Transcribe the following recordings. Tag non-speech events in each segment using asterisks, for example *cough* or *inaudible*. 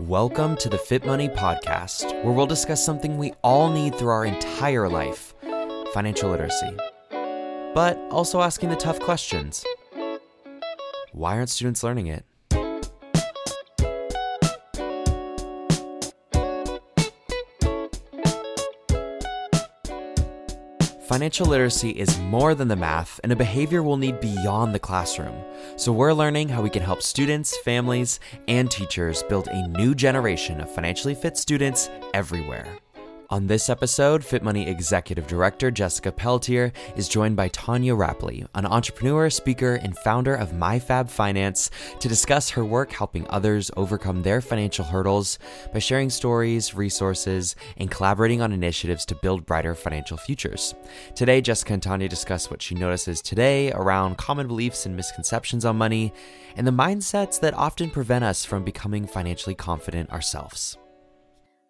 Welcome to the Fit Money Podcast, where we'll discuss something we all need through our entire life financial literacy. But also asking the tough questions why aren't students learning it? Financial literacy is more than the math and a behavior we'll need beyond the classroom. So, we're learning how we can help students, families, and teachers build a new generation of financially fit students everywhere. On this episode, Fit Money Executive Director Jessica Pelletier is joined by Tonya Rapley, an entrepreneur, speaker, and founder of MyFab Finance, to discuss her work helping others overcome their financial hurdles by sharing stories, resources, and collaborating on initiatives to build brighter financial futures. Today, Jessica and Tonya discuss what she notices today around common beliefs and misconceptions on money and the mindsets that often prevent us from becoming financially confident ourselves.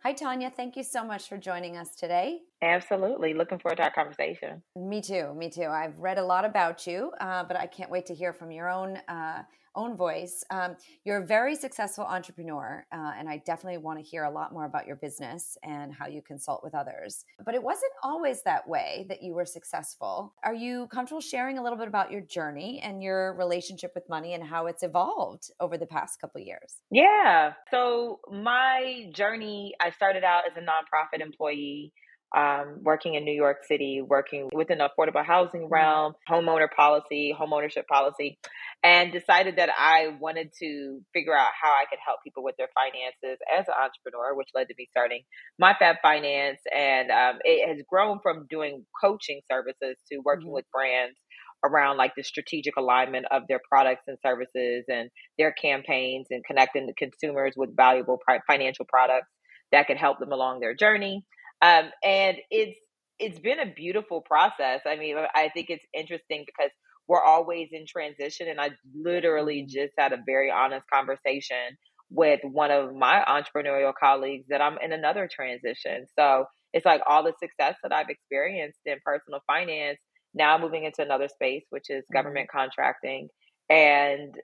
Hi, Tonya. Thank you so much for joining us today. Absolutely. Looking forward to our conversation. Me too. Me too. I've read a lot about you, uh, but I can't wait to hear from your own uh, own voice. Um, you're a very successful entrepreneur, uh, and I definitely want to hear a lot more about your business and how you consult with others. But it wasn't always that way that you were successful. Are you comfortable sharing a little bit about your journey and your relationship with money and how it's evolved over the past couple years? Yeah. So my journey, I started out as a nonprofit employee um, working in New York City, working within the affordable housing mm-hmm. realm, homeowner policy, homeownership policy, and decided that I wanted to figure out how I could help people with their finances as an entrepreneur, which led to me starting MyFab Finance. And um, it has grown from doing coaching services to working mm-hmm. with brands around like the strategic alignment of their products and services and their campaigns and connecting the consumers with valuable financial products that can help them along their journey. Um, and it's it's been a beautiful process. I mean, I think it's interesting because we're always in transition, and I literally mm-hmm. just had a very honest conversation with one of my entrepreneurial colleagues that I'm in another transition. So it's like all the success that I've experienced in personal finance now moving into another space, which is mm-hmm. government contracting. And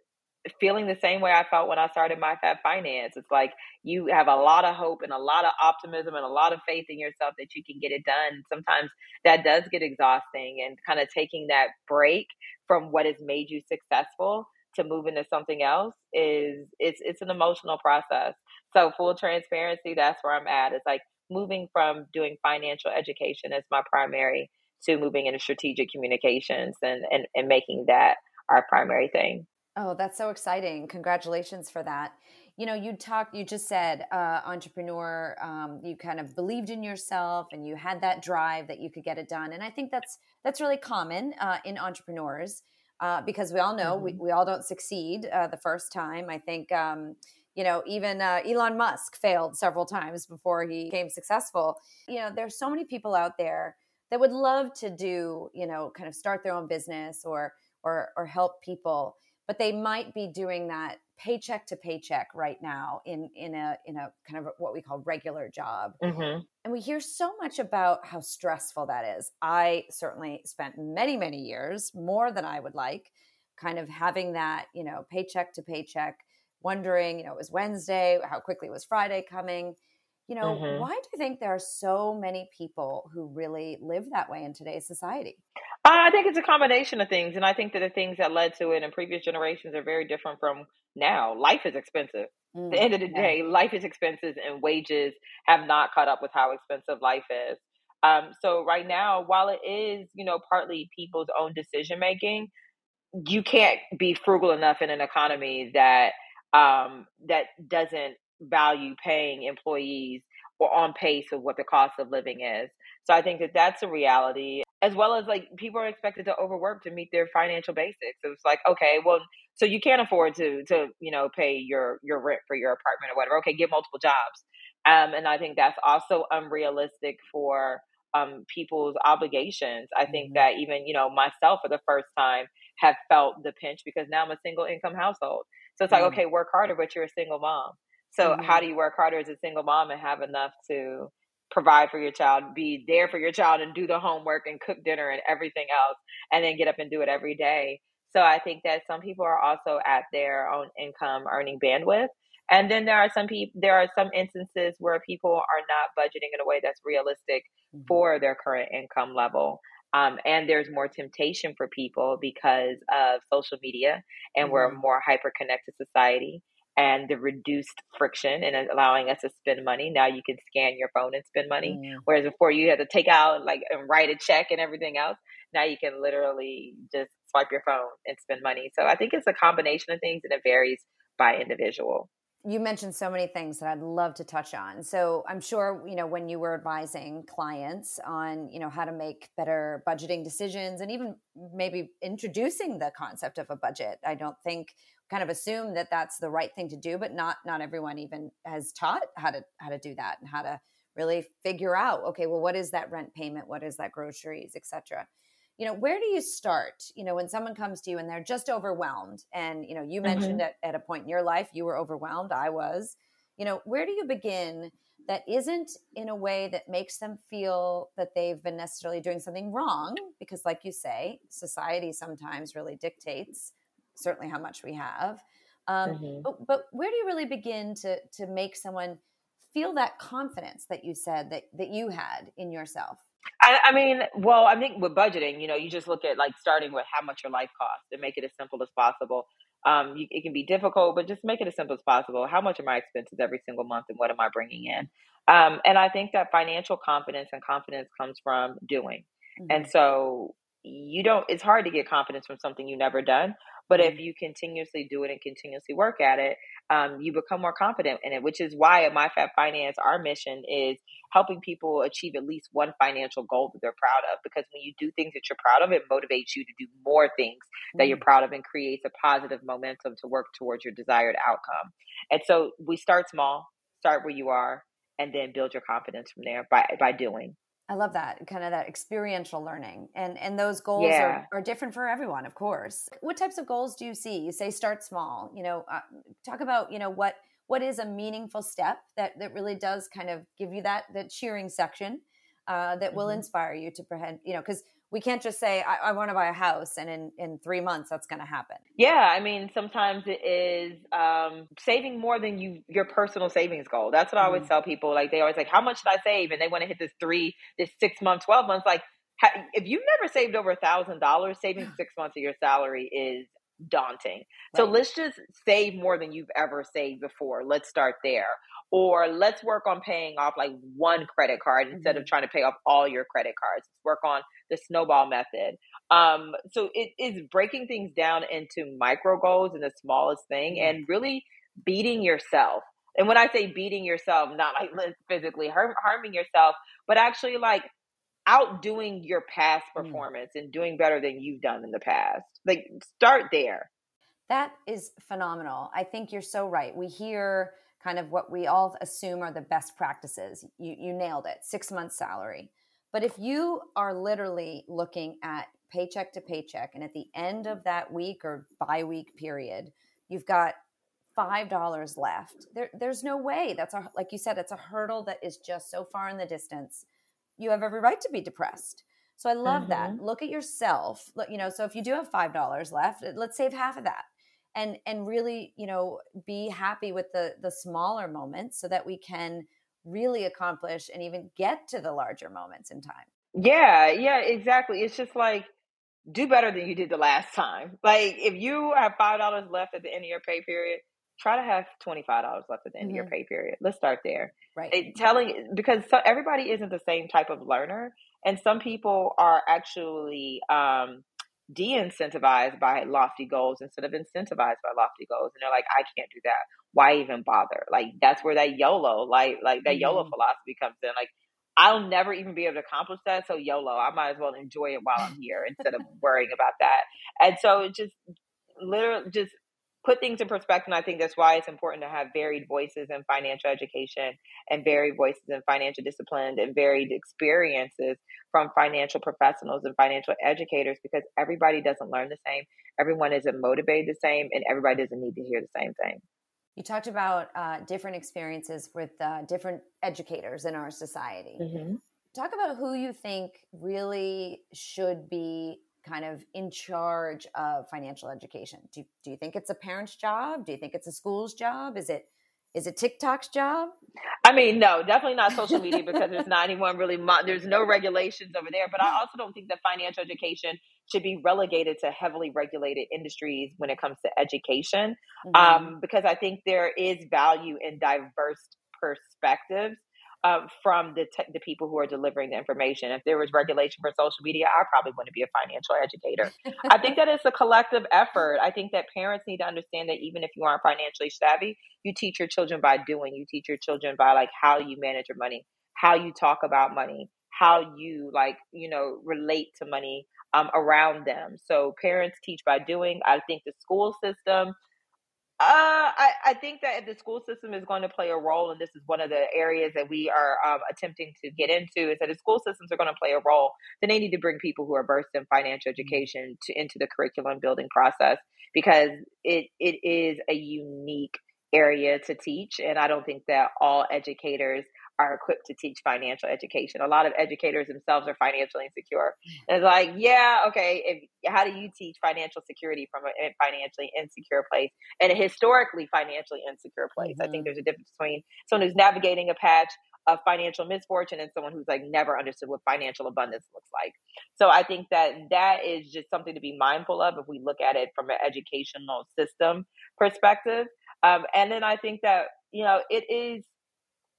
feeling the same way I felt when I started MyFab Finance. It's like you have a lot of hope and a lot of optimism and a lot of faith in yourself that you can get it done. Sometimes that does get exhausting and kind of taking that break from what has made you successful to move into something else is it's it's an emotional process. So full transparency, that's where I'm at. It's like moving from doing financial education as my primary to moving into strategic communications and, and, and making that our primary thing. Oh, that's so exciting. Congratulations for that. You know, you talked, you just said uh, entrepreneur, um, you kind of believed in yourself and you had that drive that you could get it done. And I think that's, that's really common uh, in entrepreneurs uh, because we all know mm-hmm. we, we all don't succeed uh, the first time. I think, um, you know, even uh, Elon Musk failed several times before he became successful. You know, there's so many people out there that would love to do, you know, kind of start their own business or, or, or help people but they might be doing that paycheck to paycheck right now in in a in a kind of what we call regular job. Mm-hmm. and we hear so much about how stressful that is. I certainly spent many many years more than i would like kind of having that you know paycheck to paycheck wondering you know it was wednesday how quickly was friday coming you know mm-hmm. why do you think there are so many people who really live that way in today's society I think it's a combination of things, and I think that the things that led to it in previous generations are very different from now. Life is expensive. Mm, At the end of the yeah. day, life is expensive, and wages have not caught up with how expensive life is. Um, so right now, while it is, you know, partly people's own decision making, you can't be frugal enough in an economy that um, that doesn't value paying employees or on pace of what the cost of living is. So I think that that's a reality as well as like people are expected to overwork to meet their financial basics. So it's like, okay, well, so you can't afford to to you know pay your your rent for your apartment or whatever. Okay, get multiple jobs, um, and I think that's also unrealistic for um, people's obligations. I think mm-hmm. that even you know myself for the first time have felt the pinch because now I'm a single income household. So it's like, mm-hmm. okay, work harder, but you're a single mom. So mm-hmm. how do you work harder as a single mom and have enough to provide for your child, be there for your child, and do the homework and cook dinner and everything else, and then get up and do it every day. So I think that some people are also at their own income earning bandwidth. And then there are some people, there are some instances where people are not budgeting in a way that's realistic mm-hmm. for their current income level. Um, and there's more temptation for people because of social media, and mm-hmm. we're a more hyper connected society and the reduced friction and allowing us to spend money. Now you can scan your phone and spend money, mm-hmm. whereas before you had to take out like and write a check and everything else. Now you can literally just swipe your phone and spend money. So I think it's a combination of things, and it varies by individual you mentioned so many things that I'd love to touch on. So I'm sure, you know, when you were advising clients on, you know, how to make better budgeting decisions and even maybe introducing the concept of a budget, I don't think kind of assume that that's the right thing to do, but not not everyone even has taught how to how to do that and how to really figure out, okay, well, what is that rent payment? What is that groceries, etc you know where do you start? You know when someone comes to you and they're just overwhelmed and you know you mentioned mm-hmm. at, at a point in your life you were overwhelmed i was. You know where do you begin that isn't in a way that makes them feel that they've been necessarily doing something wrong? Because like you say society sometimes really dictates certainly how much we have um, mm-hmm. but, but where do you really begin to to make someone feel that confidence that you said that that you had in yourself I, I, mean, well, I think with budgeting, you know, you just look at like starting with how much your life costs and make it as simple as possible. Um, you, it can be difficult, but just make it as simple as possible. How much are my expenses every single month, and what am I bringing in? Um, and I think that financial confidence and confidence comes from doing. Mm-hmm. And so you don't. It's hard to get confidence from something you never done. But if mm-hmm. you continuously do it and continuously work at it, um, you become more confident in it, which is why at MyFab Finance, our mission is helping people achieve at least one financial goal that they're proud of. Because when you do things that you're proud of, it motivates you to do more things that mm. you're proud of and creates a positive momentum to work towards your desired outcome. And so we start small, start where you are, and then build your confidence from there by by doing. I love that kind of that experiential learning, and and those goals yeah. are, are different for everyone, of course. What types of goals do you see? You say start small. You know, uh, talk about you know what what is a meaningful step that that really does kind of give you that that cheering section uh, that will mm-hmm. inspire you to prevent you know because we can't just say I, I want to buy a house and in in three months that's going to happen. Yeah, I mean sometimes it is um, saving more than you your personal savings goal. That's what I always mm-hmm. tell people. Like they always like, how much should I save? And they want to hit this three, this six month, twelve months. Like if you've never saved over a thousand dollars, saving *sighs* six months of your salary is daunting. Right. So let's just save more than you've ever saved before. Let's start there. Or let's work on paying off like one credit card instead mm-hmm. of trying to pay off all your credit cards. Let's work on the snowball method. Um, so it is breaking things down into micro goals and the smallest thing mm-hmm. and really beating yourself. And when I say beating yourself, not like *laughs* physically harming yourself, but actually like outdoing your past mm. performance mm. and doing better than you've done in the past. Like start there. That is phenomenal. I think you're so right. We hear kind of what we all assume are the best practices. You you nailed it. 6 months salary. But if you are literally looking at paycheck to paycheck, and at the end of that week or bi week period, you've got five dollars left. There, there's no way. That's a like you said, it's a hurdle that is just so far in the distance. You have every right to be depressed. So I love mm-hmm. that. Look at yourself. Look, you know, so if you do have five dollars left, let's save half of that, and and really, you know, be happy with the the smaller moments so that we can really accomplish and even get to the larger moments in time. Yeah, yeah, exactly. It's just like do better than you did the last time. Like if you have five dollars left at the end of your pay period, try to have twenty five dollars left at the end mm-hmm. of your mm-hmm. pay period. Let's start there. Right. It, telling because so everybody isn't the same type of learner, and some people are actually um, de-incentivized by lofty goals instead of incentivized by lofty goals and they're like i can't do that why even bother like that's where that yolo like like that mm-hmm. yolo philosophy comes in like i'll never even be able to accomplish that so yolo i might as well enjoy it while i'm here instead of worrying about that and so it just literally just put things in perspective. And I think that's why it's important to have varied voices in financial education and varied voices in financial discipline and varied experiences from financial professionals and financial educators because everybody doesn't learn the same. Everyone isn't motivated the same, and everybody doesn't need to hear the same thing. You talked about uh, different experiences with uh, different educators in our society. Mm-hmm. Talk about who you think really should be kind of in charge of financial education? Do, do you think it's a parent's job? Do you think it's a school's job? Is it is it TikTok's job? I mean, no, definitely not social media because there's not anyone really. Mo- there's no regulations over there. But I also don't think that financial education should be relegated to heavily regulated industries when it comes to education, mm-hmm. um, because I think there is value in diverse perspectives um, from the te- the people who are delivering the information. If there was regulation for social media, I probably wouldn't be a financial educator. I think *laughs* that it's a collective effort. I think that parents need to understand that even if you aren't financially savvy, you teach your children by doing. You teach your children by like how you manage your money, how you talk about money, how you like you know relate to money um, around them. So parents teach by doing. I think the school system uh, I, I think that the school system is going to play a role, and this is one of the areas that we are um, attempting to get into. Is that the school systems are going to play a role? Then they need to bring people who are versed in financial mm-hmm. education to into the curriculum building process because it it is a unique area to teach, and I don't think that all educators are equipped to teach financial education. A lot of educators themselves are financially insecure. And it's like, yeah, okay, if, how do you teach financial security from a financially insecure place and a historically financially insecure place? Mm-hmm. I think mm-hmm. there's a difference between someone who's navigating a patch of financial misfortune and someone who's like never understood what financial abundance looks like. So I think that that is just something to be mindful of if we look at it from an educational system perspective. Um, and then I think that, you know, it is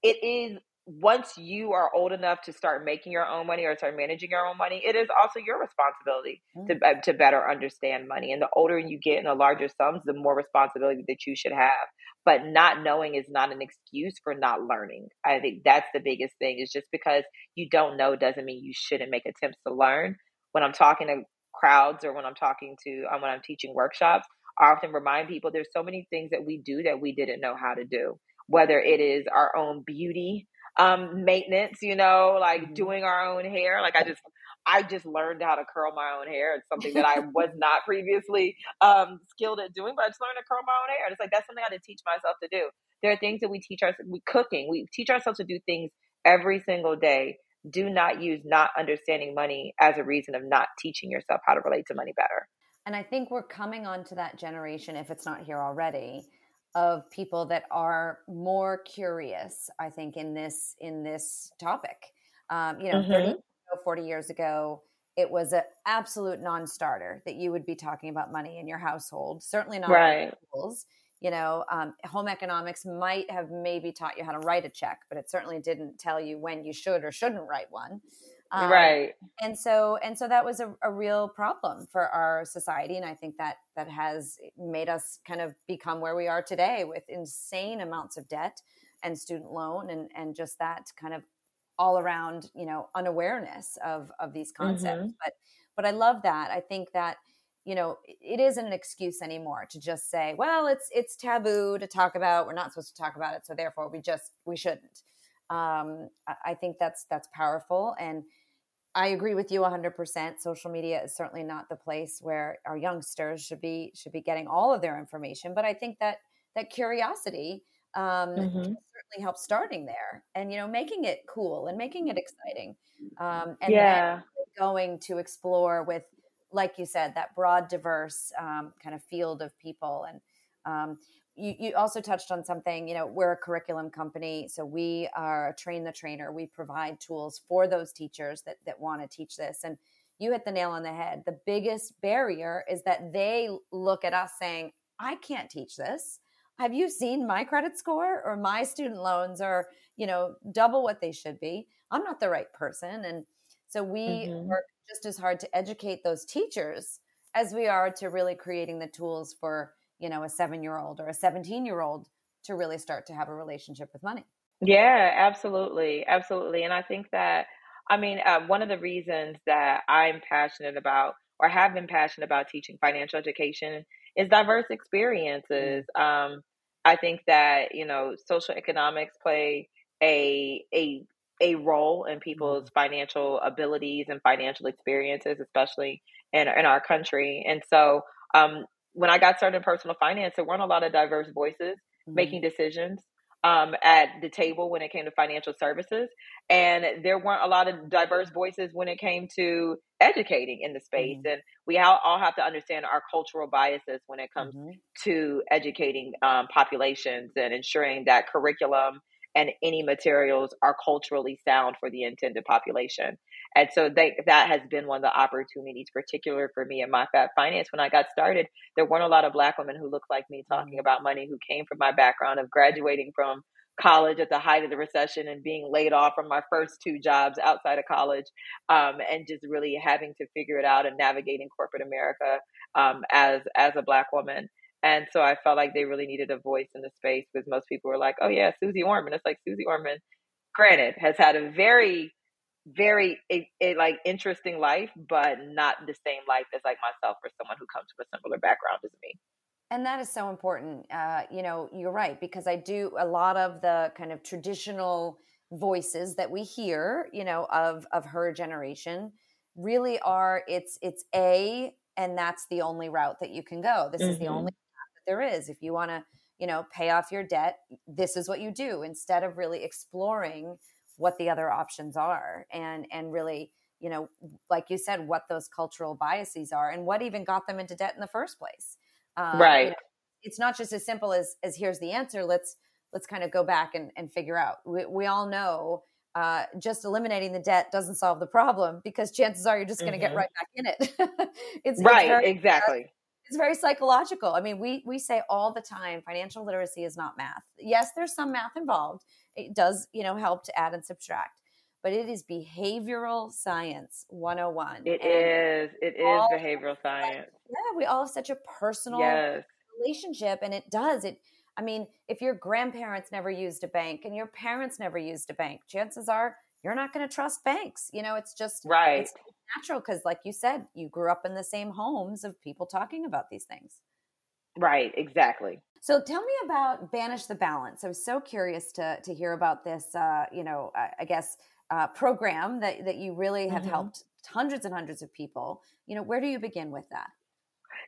it is once you are old enough to start making your own money or start managing your own money, it is also your responsibility mm-hmm. to uh, to better understand money. And the older you get and the larger sums, the more responsibility that you should have. But not knowing is not an excuse for not learning. I think that's the biggest thing. Is just because you don't know doesn't mean you shouldn't make attempts to learn. When I'm talking to crowds or when I'm talking to um, when I'm teaching workshops, I often remind people there's so many things that we do that we didn't know how to do. Whether it is our own beauty um, maintenance, you know, like mm-hmm. doing our own hair. Like I just, I just learned how to curl my own hair. It's something that I *laughs* was not previously um, skilled at doing, but I just learned to curl my own hair. And it's like that's something I had to teach myself to do. There are things that we teach ourselves. We cooking. We teach ourselves to do things every single day. Do not use not understanding money as a reason of not teaching yourself how to relate to money better. And I think we're coming on to that generation, if it's not here already, of people that are more curious i think in this in this topic um, you know mm-hmm. 30 40 years ago it was an absolute non-starter that you would be talking about money in your household certainly not right. schools you know um, home economics might have maybe taught you how to write a check but it certainly didn't tell you when you should or shouldn't write one um, right. And so and so that was a, a, real problem for our society, and I think that that has made us kind of become where we are today with insane amounts of debt and student loan, and and just that kind of all around you know unawareness of of these concepts. Mm-hmm. But but I love that. I think that you know it isn't an excuse anymore to just say well it's it's taboo to talk about we're not supposed to talk about it so therefore we just we shouldn't um, I think that's that's powerful and I agree with you 100%. Social media is certainly not the place where our youngsters should be should be getting all of their information, but I think that that curiosity um, mm-hmm. certainly helps starting there and you know making it cool and making it exciting um, and yeah. going to explore with like you said that broad diverse um, kind of field of people and um, you, you also touched on something you know we're a curriculum company so we are a train the trainer. We provide tools for those teachers that, that want to teach this and you hit the nail on the head. The biggest barrier is that they look at us saying i can't teach this. Have you seen my credit score or my student loans are you know double what they should be? I'm not the right person. And so we mm-hmm. work just as hard to educate those teachers as we are to really creating the tools for you know a seven year old or a 17 year old to really start to have a relationship with money yeah absolutely absolutely and i think that i mean uh, one of the reasons that i'm passionate about or have been passionate about teaching financial education is diverse experiences mm-hmm. um, i think that you know social economics play a a a role in people's mm-hmm. financial abilities and financial experiences, especially in in our country. And so, um, when I got started in personal finance, there weren't a lot of diverse voices mm-hmm. making decisions um, at the table when it came to financial services. And there weren't a lot of diverse voices when it came to educating in the space. Mm-hmm. And we all, all, have to understand our cultural biases when it comes mm-hmm. to educating um, populations and ensuring that curriculum and any materials are culturally sound for the intended population. And so they, that has been one of the opportunities, particular for me in My Fab Finance. When I got started, there weren't a lot of black women who looked like me talking mm-hmm. about money, who came from my background of graduating from college at the height of the recession and being laid off from my first two jobs outside of college um, and just really having to figure it out and navigating corporate america um, as as a black woman and so I felt like they really needed a voice in the space because most people were like, oh, yeah, Suze Orman. It's like Suze Orman, granted, has had a very, very a, a, like interesting life, but not the same life as like myself or someone who comes from a similar background as me. And that is so important. Uh, you know, you're right, because I do a lot of the kind of traditional voices that we hear, you know, of of her generation really are it's it's a and that's the only route that you can go. This mm-hmm. is the mm-hmm. only there is. If you want to, you know, pay off your debt, this is what you do instead of really exploring what the other options are and and really, you know, like you said, what those cultural biases are and what even got them into debt in the first place. Um, right. You know, it's not just as simple as as here's the answer. Let's let's kind of go back and, and figure out. We, we all know uh, just eliminating the debt doesn't solve the problem because chances are you're just going to mm-hmm. get right back in it. *laughs* it's right, it's very, exactly it's very psychological. I mean, we we say all the time financial literacy is not math. Yes, there's some math involved. It does, you know, help to add and subtract. But it is behavioral science 101. It and is. It is behavioral science. Yeah, we all have such a personal yes. relationship and it does. It I mean, if your grandparents never used a bank and your parents never used a bank, chances are you're not going to trust banks. You know, it's just right. It's natural because, like you said, you grew up in the same homes of people talking about these things. Right, exactly. So tell me about banish the balance. I was so curious to to hear about this. Uh, you know, I, I guess uh, program that that you really have mm-hmm. helped hundreds and hundreds of people. You know, where do you begin with that?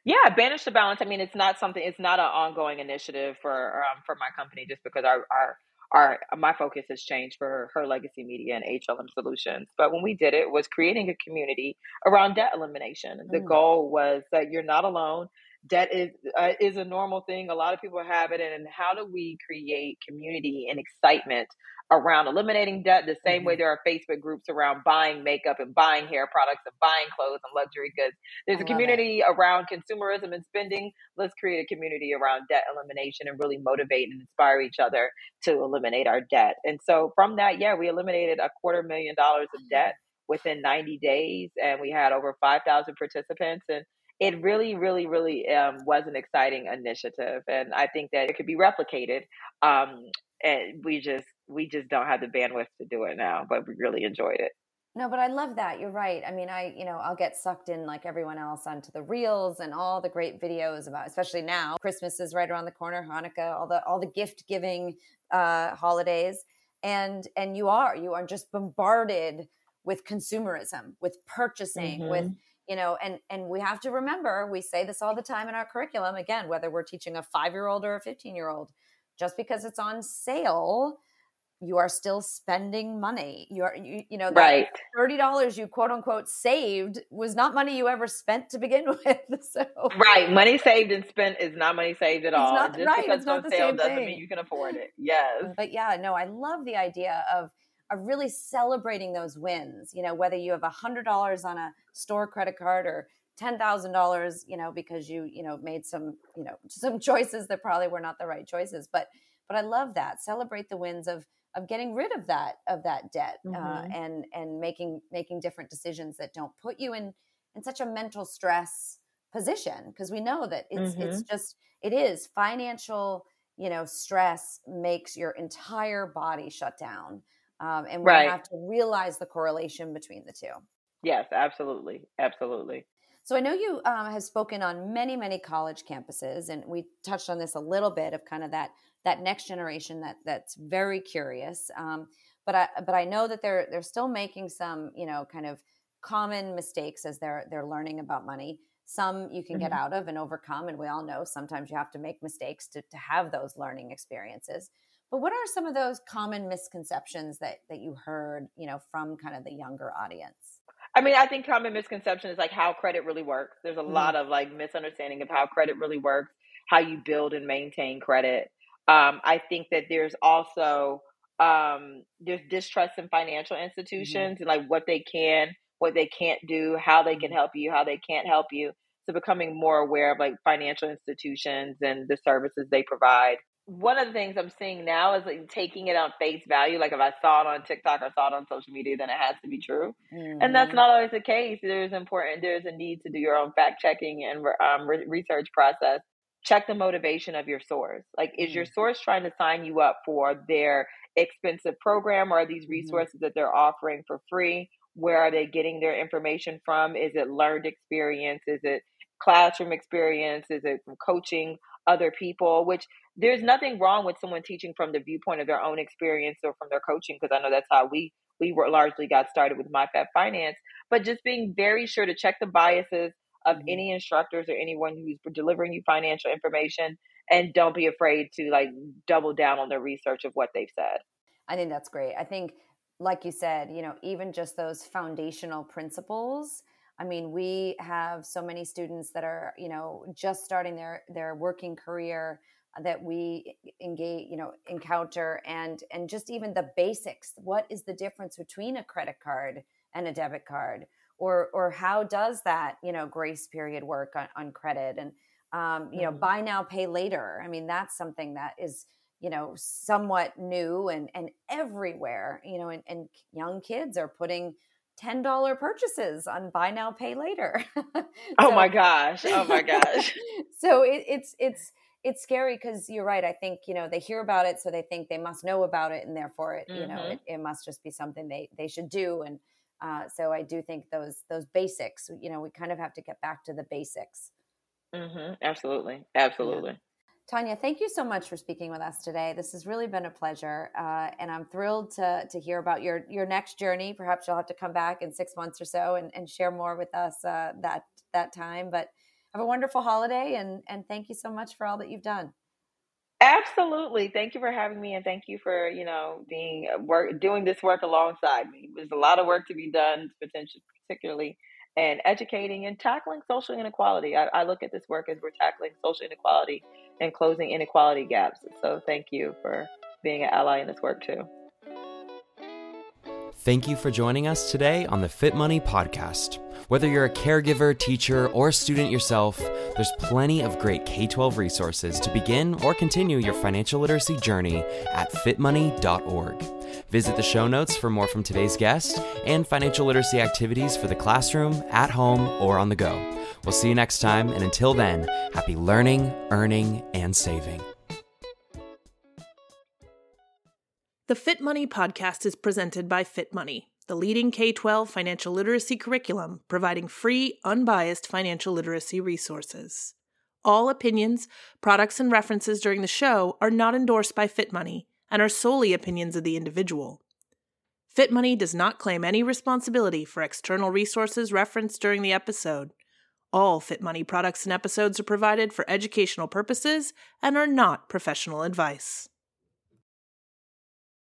Yeah, banish the balance. I mean, it's not something. It's not an ongoing initiative for um, for my company, just because our our our my focus has changed for her legacy media and HLM solutions. But when we did it was creating a community around debt elimination. The mm. goal was that you're not alone. Debt is uh, is a normal thing. A lot of people have it, and how do we create community and excitement around eliminating debt the same mm-hmm. way there are Facebook groups around buying makeup and buying hair products and buying clothes and luxury goods. There's I a community it. around consumerism and spending. Let's create a community around debt elimination and really motivate and inspire each other to eliminate our debt. And so from that, yeah, we eliminated a quarter million dollars of debt within 90 days and we had over 5,000 participants and it really, really, really um, was an exciting initiative, and I think that it could be replicated. Um, and we just we just don't have the bandwidth to do it now, but we really enjoyed it. No, but I love that. You're right. I mean, I, you know, I'll get sucked in like everyone else onto the reels and all the great videos about, especially now, Christmas is right around the corner, Hanukkah, all the, all the gift giving uh, holidays. And, and you are, you are just bombarded with consumerism, with purchasing, mm-hmm. with, you know, and, and we have to remember, we say this all the time in our curriculum, again, whether we're teaching a five year old or a 15 year old, just because it's on sale you are still spending money. You are, you, you know, right. thirty dollars you quote unquote saved was not money you ever spent to begin *laughs* with. So right, money saved and spent is not money saved at all. Not, Just right, because it's on sale doesn't thing. mean you can afford it. Yes, but yeah, no, I love the idea of of really celebrating those wins. You know, whether you have a hundred dollars on a store credit card or ten thousand dollars, you know, because you you know made some you know *laughs* some choices that probably were not the right choices, but but I love that. Celebrate the wins of of getting rid of that of that debt uh, mm-hmm. uh, and and making making different decisions that don't put you in in such a mental stress position because we know that it's mm-hmm. it's just it is financial you know stress makes your entire body shut down um, and we right. have to realize the correlation between the two yes absolutely absolutely so I know you um, have spoken on many, many college campuses, and we touched on this a little bit of kind of that that next generation that that's very curious. Um, but I but I know that they're they're still making some you know kind of common mistakes as they're they're learning about money. Some you can mm-hmm. get out of and overcome, and we all know sometimes you have to make mistakes to to have those learning experiences. But what are some of those common misconceptions that that you heard you know from kind of the younger audience I mean, I think common misconception is like how credit really works. There's a mm-hmm. lot of like misunderstanding of how credit really works, how you build and maintain credit. Um, I think that there's also um, there's distrust in financial mm-hmm. institutions mm-hmm. and like what they can, what they can't do, how they can mm-hmm. help you, how they can't help you. So becoming more aware of like financial institutions and the services they provide one of the things I'm seeing now is like taking it on face value. Like if I saw it on TikTok or saw it on social media, then it has to be true, mm-hmm. and that's mm-hmm. not always the case. There's important. There's a need to do your own fact checking and um, re- research process. Check the motivation of your source. Like, is mm-hmm. your source trying to sign you up for their expensive program, or are these mm-hmm. resources mm-hmm. that they're offering for free? Where are they getting their information from? Is it learned experience? Is it classroom experience? Is it from coaching other people? Which there's nothing wrong with someone teaching from the viewpoint of their own experience or from their coaching because I know that's how we we were largely got started with MyFab Finance. But just being very sure to check the biases of mm-hmm. any instructors or anyone who's delivering you financial information, and don't be afraid to like double down on the research of what they've said. I think that's great. I think, like you said, you know, even just those foundational principles. I mean, we have so many students that are, you know, just starting their their working career that we engage you know encounter. And and just even the basics what is the difference between a credit card and a debit card? Or or how does that you know grace period work on, on credit? And um, you know mm-hmm. buy now pay later. I mean that's something that is you know somewhat new and and everywhere you know and, and young kids are putting $10 purchases on buy now pay later *laughs* so, oh my gosh oh my gosh *laughs* so it, it's it's it's scary because you're right. I think you know they hear about it, so they think they must know about it, and therefore it mm-hmm. you know mm-hmm. it, it, must just be something they they should do. And uh, so I do think those those basics. You know, we kind of have to get back to the basics. Mm-hmm. Absolutely, absolutely. Yeah. Tonya, thank you so much for speaking with us today. This has really been a pleasure, uh, and I'm thrilled to to hear about your your next journey. Perhaps you'll have to come back in six months or so and, and share more with us uh, that that time. But have a wonderful holiday and and thank you so much for all that you've done absolutely thank you for having me and thank you for you know being uh, work doing this work alongside me there's a lot of work to be done potentially particularly and educating and tackling social inequality I, I look at this work as we're tackling social inequality and closing inequality gaps. So thank you for being an ally in this work too Thank you for joining us today on the Fit Money Podcast. Whether you're a caregiver, teacher, or student yourself, there's plenty of great K 12 resources to begin or continue your financial literacy journey at fitmoney.org. Visit the show notes for more from today's guest and financial literacy activities for the classroom, at home, or on the go. We'll see you next time, and until then, happy learning, earning, and saving. The Fit Money podcast is presented by Fit Money, the leading K 12 financial literacy curriculum providing free, unbiased financial literacy resources. All opinions, products, and references during the show are not endorsed by Fit Money and are solely opinions of the individual. Fit Money does not claim any responsibility for external resources referenced during the episode. All Fit Money products and episodes are provided for educational purposes and are not professional advice.